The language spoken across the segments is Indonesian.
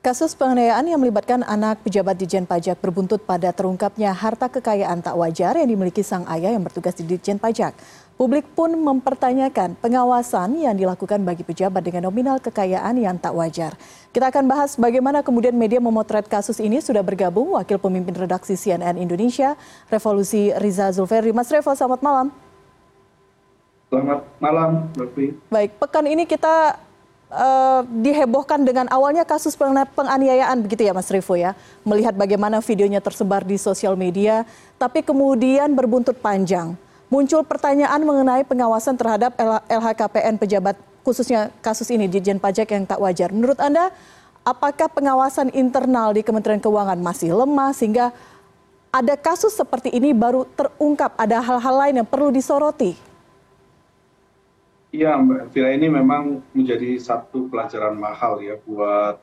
Kasus penganiayaan yang melibatkan anak pejabat Dijen Pajak berbuntut pada terungkapnya harta kekayaan tak wajar yang dimiliki sang ayah yang bertugas di Dijen Pajak. Publik pun mempertanyakan pengawasan yang dilakukan bagi pejabat dengan nominal kekayaan yang tak wajar. Kita akan bahas bagaimana kemudian media memotret kasus ini. Sudah bergabung Wakil Pemimpin Redaksi CNN Indonesia, Revolusi Riza Zulferi. Mas Revo, selamat malam. Selamat malam, Bapak. Baik, pekan ini kita uh, dihebohkan dengan awalnya kasus penganiayaan begitu ya Mas Revo ya. Melihat bagaimana videonya tersebar di sosial media, tapi kemudian berbuntut panjang. Muncul pertanyaan mengenai pengawasan terhadap LHKPN pejabat khususnya kasus ini Dijen Pajak yang tak wajar. Menurut Anda, apakah pengawasan internal di Kementerian Keuangan masih lemah sehingga ada kasus seperti ini baru terungkap, ada hal-hal lain yang perlu disoroti? Iya Mbak Elvira ini memang menjadi satu pelajaran mahal ya buat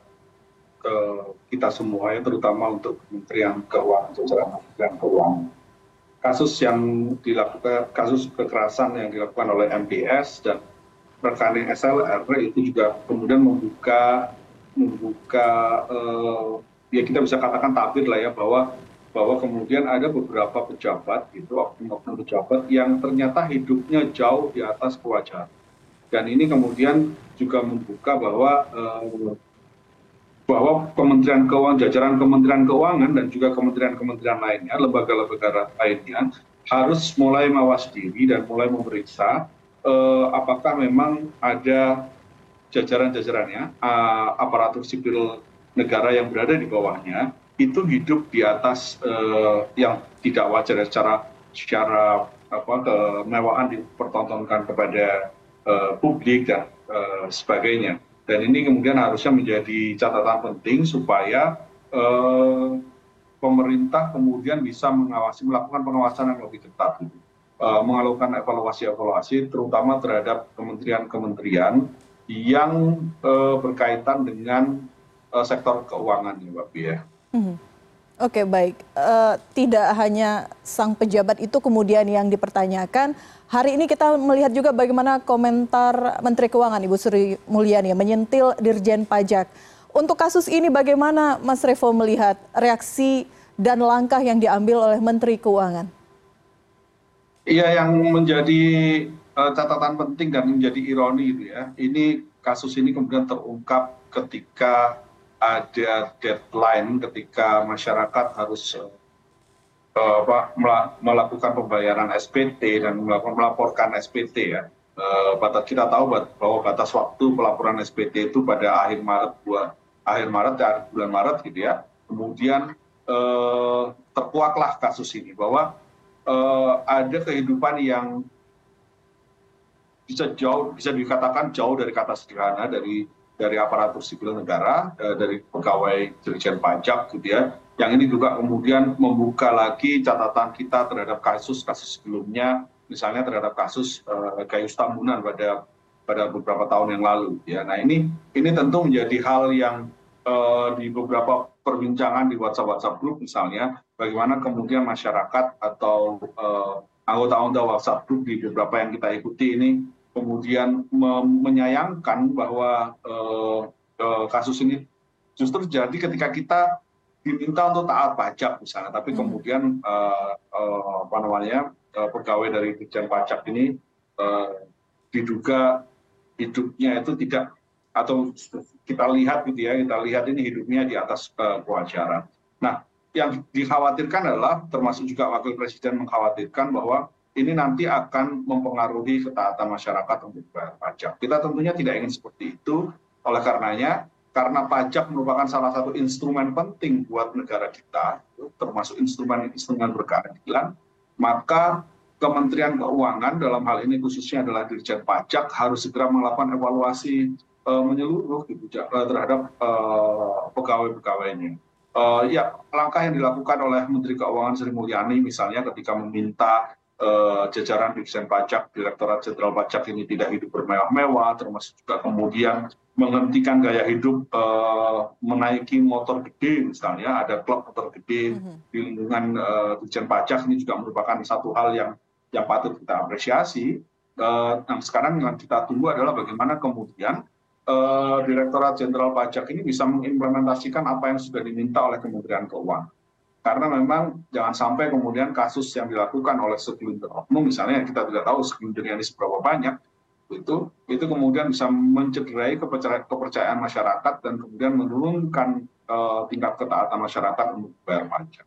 uh, kita semua ya terutama untuk Kementerian Keuangan Kementerian Keuangan. Kasus yang dilakukan kasus kekerasan yang dilakukan oleh MPS dan rekening SLR itu juga kemudian membuka membuka uh, ya kita bisa katakan tabir lah ya bahwa bahwa kemudian ada beberapa pejabat gitu oknum-oknum pejabat yang ternyata hidupnya jauh di atas kewajaran. Dan ini kemudian juga membuka bahwa eh, bahwa Kementerian Keuangan, jajaran Kementerian Keuangan dan juga kementerian-kementerian lainnya, lembaga-lembaga lainnya harus mulai mawas diri dan mulai memeriksa eh, apakah memang ada jajaran-jajarannya, eh, aparatur sipil negara yang berada di bawahnya itu hidup di atas eh, yang tidak wajar secara secara apa kemewahan dipertontonkan kepada Eh, publik dan eh, sebagainya dan ini kemudian harusnya menjadi catatan penting supaya eh, pemerintah kemudian bisa mengawasi melakukan pengawasan yang lebih ketat gitu. melakukan evaluasi-evaluasi terutama terhadap kementerian-kementerian yang berkaitan dengan sektor keuangan ya Mbak ya. Hmm. Oke baik, uh, tidak hanya sang pejabat itu kemudian yang dipertanyakan. Hari ini kita melihat juga bagaimana komentar Menteri Keuangan Ibu Sri Mulyani menyentil Dirjen Pajak. Untuk kasus ini bagaimana Mas Revo melihat reaksi dan langkah yang diambil oleh Menteri Keuangan? Iya yang menjadi uh, catatan penting dan menjadi ironi itu ya. Ini kasus ini kemudian terungkap ketika ada deadline ketika masyarakat harus apa, melakukan pembayaran SPT dan melaporkan SPT ya. Uh, batas kita tahu bahwa batas waktu pelaporan SPT itu pada akhir Maret akhir Maret ya bulan Maret gitu ya. Kemudian uh, terkuaklah kasus ini bahwa ada kehidupan yang bisa jauh bisa dikatakan jauh dari kata sederhana dari dari aparatur sipil negara eh, dari pegawai dirjen pajak gitu ya yang ini juga kemudian membuka lagi catatan kita terhadap kasus kasus sebelumnya misalnya terhadap kasus Gayus Tambunan pada pada beberapa tahun yang lalu ya. Nah ini ini tentu menjadi hal yang uh, di beberapa perbincangan di WhatsApp WhatsApp group misalnya bagaimana kemudian masyarakat atau anggota-anggota WhatsApp group di beberapa yang kita ikuti ini kemudian menyayangkan bahwa eh, eh, kasus ini justru terjadi ketika kita diminta untuk taat pajak misalnya, tapi hmm. kemudian eh, apa namanya pegawai dari Dijen Pajak ini diduga hidupnya itu tidak atau kita lihat gitu ya, kita lihat ini hidupnya di atas kewajaran. Nah, yang dikhawatirkan adalah termasuk juga Wakil Presiden mengkhawatirkan bahwa ini nanti akan mempengaruhi ketaatan masyarakat untuk bayar pajak. Kita tentunya tidak ingin seperti itu. Oleh karenanya, karena pajak merupakan salah satu instrumen penting buat negara kita, termasuk instrumen-instrumen berkeadilan, maka Kementerian Keuangan dalam hal ini khususnya adalah Dirjen Pajak harus segera melakukan evaluasi uh, menyeluruh gitu, uh, terhadap uh, pegawai-pegawainya. Uh, ya, langkah yang dilakukan oleh Menteri Keuangan Sri Mulyani misalnya ketika meminta jajaran Dirjen Pajak, Direktorat Jenderal Pajak ini tidak hidup bermewah-mewah, termasuk juga kemudian menghentikan gaya hidup uh, menaiki motor gede misalnya, ada klub motor gede -hmm. di lingkungan uh, Dirjen Pajak ini juga merupakan satu hal yang yang patut kita apresiasi. Uh, nah sekarang yang kita tunggu adalah bagaimana kemudian uh, Direktorat Jenderal Pajak ini bisa mengimplementasikan apa yang sudah diminta oleh Kementerian Keuangan. Karena memang jangan sampai kemudian kasus yang dilakukan oleh segelintir oknum, misalnya kita tidak tahu segelintirnya ini seberapa banyak, itu itu kemudian bisa mencederai kepercayaan, masyarakat dan kemudian menurunkan uh, tingkat ketaatan masyarakat untuk bayar pajak.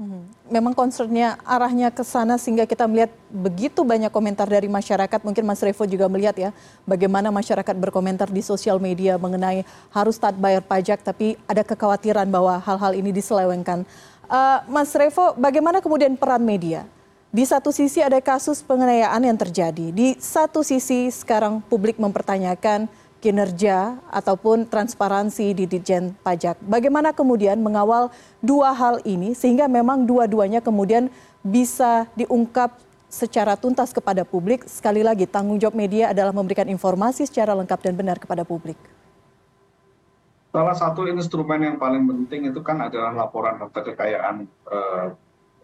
Hmm. Memang concernnya arahnya ke sana sehingga kita melihat begitu banyak komentar dari masyarakat. Mungkin Mas Revo juga melihat ya bagaimana masyarakat berkomentar di sosial media mengenai harus taat bayar pajak, tapi ada kekhawatiran bahwa hal-hal ini diselewengkan. Uh, Mas Revo, bagaimana kemudian peran media? Di satu sisi ada kasus penganiayaan yang terjadi, di satu sisi sekarang publik mempertanyakan kinerja ataupun transparansi di Ditjen Pajak. Bagaimana kemudian mengawal dua hal ini sehingga memang dua-duanya kemudian bisa diungkap secara tuntas kepada publik. Sekali lagi, tanggung jawab media adalah memberikan informasi secara lengkap dan benar kepada publik. Salah satu instrumen yang paling penting itu kan adalah laporan harta kekayaan eh,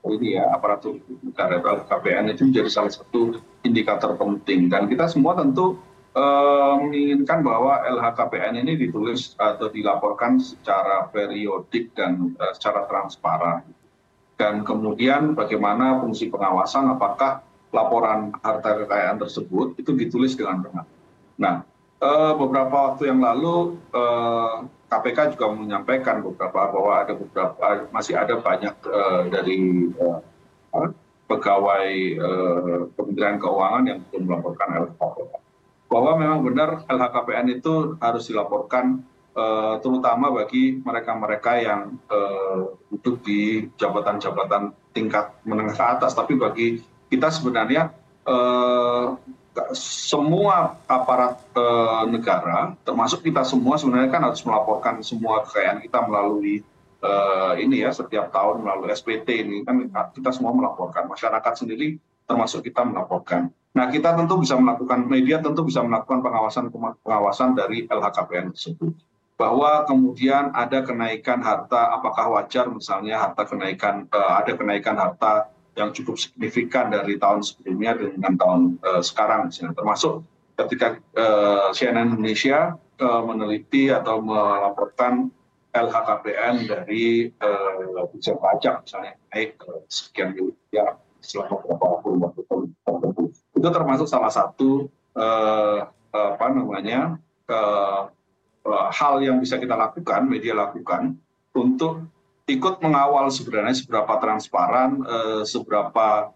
ini ya aparatur negara atau KPN itu menjadi salah satu indikator penting. Dan kita semua tentu Eh, menginginkan bahwa lhkpn ini ditulis atau dilaporkan secara periodik dan eh, secara transparan. Dan kemudian bagaimana fungsi pengawasan apakah laporan harta kekayaan tersebut itu ditulis dengan benar. Nah, eh, beberapa waktu yang lalu KPK juga menyampaikan beberapa bahwa ada beberapa masih ada banyak dari pegawai Kementerian Keuangan yang belum melaporkan lhkpn bahwa memang benar lhkpn itu harus dilaporkan eh, terutama bagi mereka mereka yang eh, duduk di jabatan jabatan tingkat menengah ke atas. Tapi bagi kita sebenarnya eh, semua aparat negara termasuk kita semua sebenarnya kan harus melaporkan semua kekayaan kita melalui ini ya setiap tahun melalui SPT ini. Kan kita semua melaporkan masyarakat sendiri termasuk kita melaporkan. Nah kita tentu bisa melakukan media tentu bisa melakukan pengawasan pengawasan dari lhkpn tersebut. Bahwa kemudian ada kenaikan harta apakah wajar misalnya harta kenaikan uh, ada kenaikan harta yang cukup signifikan dari tahun sebelumnya dengan tahun uh, sekarang misalnya. Termasuk ketika uh, CNN Indonesia uh, meneliti atau melaporkan LHKPN dari uh, pajak misalnya naik uh, sekian miliar selama beberapa waktu tertentu itu termasuk salah satu eh, apa namanya eh, eh, hal yang bisa kita lakukan media lakukan untuk ikut mengawal sebenarnya seberapa transparan seberapa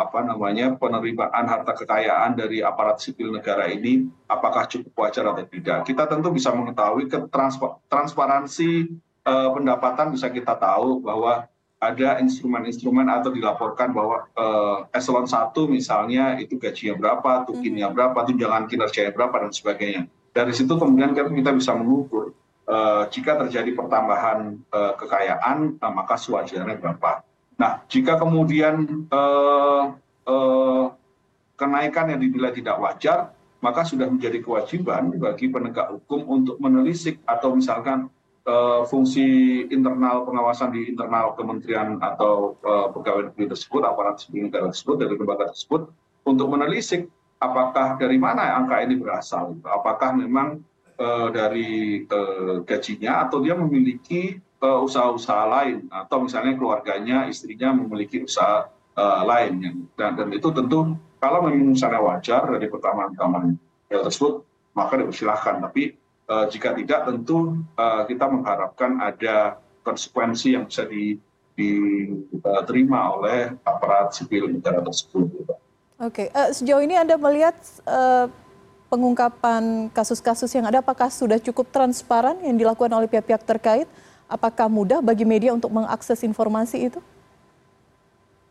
apa namanya penerimaan harta kekayaan dari aparat sipil negara ini apakah cukup wajar atau tidak kita tentu bisa mengetahui ke transparansi pendapatan bisa kita tahu bahwa ada instrumen-instrumen atau dilaporkan bahwa uh, eselon satu misalnya itu gajinya berapa, tukinnya hmm. berapa, tunjangan kinerjanya berapa dan sebagainya. Dari situ kemudian kita bisa mengukur jika terjadi pertambahan uh, kekayaan, uh, maka sewajarnya berapa. Nah, jika kemudian uh, uh, kenaikan yang dinilai tidak wajar, maka sudah menjadi kewajiban bagi penegak hukum untuk menelisik atau misalkan Eh, fungsi internal pengawasan di internal kementerian atau eh, pegawai negeri tersebut aparat sipil tersebut dari lembaga tersebut untuk menelisik apakah dari mana angka ini berasal apakah memang eh, dari gajinya atau dia memiliki usaha-usaha lain atau misalnya keluarganya istrinya memiliki usaha lain dan, dan itu tentu kalau memang misalnya wajar dari pertama-tama tersebut maka dipersilahkan tapi Eh, jika tidak tentu eh, kita mengharapkan ada konsekuensi yang bisa diterima oleh aparat sipil negara tersebut. Oke, uh, sejauh ini Anda melihat uh, pengungkapan kasus-kasus yang ada apakah sudah cukup transparan yang dilakukan oleh pihak-pihak terkait? Apakah mudah bagi media untuk mengakses informasi itu?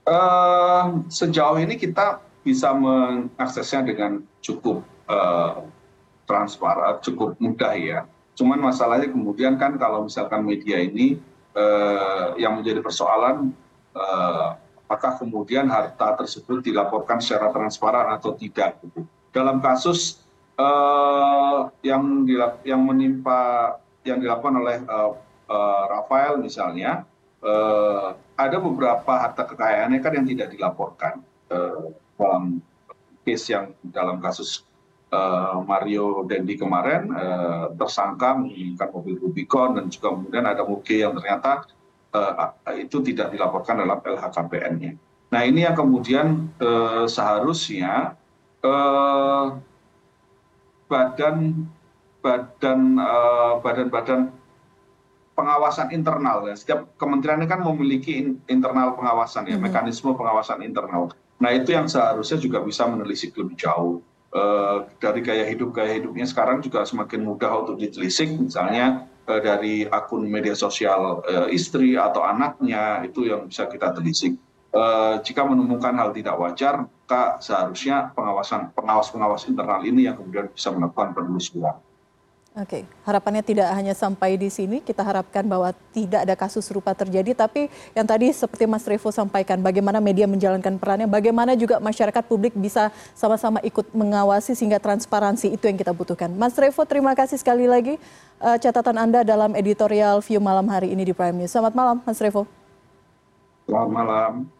Uh, sejauh ini kita bisa mengaksesnya dengan cukup uh, transparan cukup mudah ya cuman masalahnya kemudian kan kalau misalkan media ini eh, yang menjadi persoalan eh, apakah kemudian harta tersebut dilaporkan secara transparan atau tidak gitu. dalam kasus yang yang menimpa yang dilakukan oleh eh, eh, Rafael misalnya eh, ada beberapa harta kekayaannya kan yang tidak dilaporkan eh, dalam case yang dalam kasus Mario Dendi kemarin tersangka menggunakan mobil Rubicon dan juga kemudian ada moge yang ternyata itu tidak dilaporkan dalam LHKPN-nya. Nah ini yang kemudian seharusnya badan badan badan badan pengawasan internal ya. Setiap kementerian ini kan memiliki internal pengawasan ya mekanisme pengawasan internal. Nah itu yang seharusnya juga bisa menelisik lebih jauh. Dari gaya hidup gaya hidupnya sekarang juga semakin mudah untuk ditelisik. Misalnya dari akun media sosial istri atau anaknya itu yang bisa kita telisik jika menemukan hal tidak wajar maka seharusnya pengawasan pengawas pengawas internal ini yang kemudian bisa melakukan penelusuran Oke, harapannya tidak hanya sampai di sini, kita harapkan bahwa tidak ada kasus serupa terjadi, tapi yang tadi seperti Mas Revo sampaikan, bagaimana media menjalankan perannya, bagaimana juga masyarakat publik bisa sama-sama ikut mengawasi sehingga transparansi itu yang kita butuhkan. Mas Revo, terima kasih sekali lagi uh, catatan Anda dalam editorial View malam hari ini di Prime News. Selamat malam, Mas Revo. Selamat malam.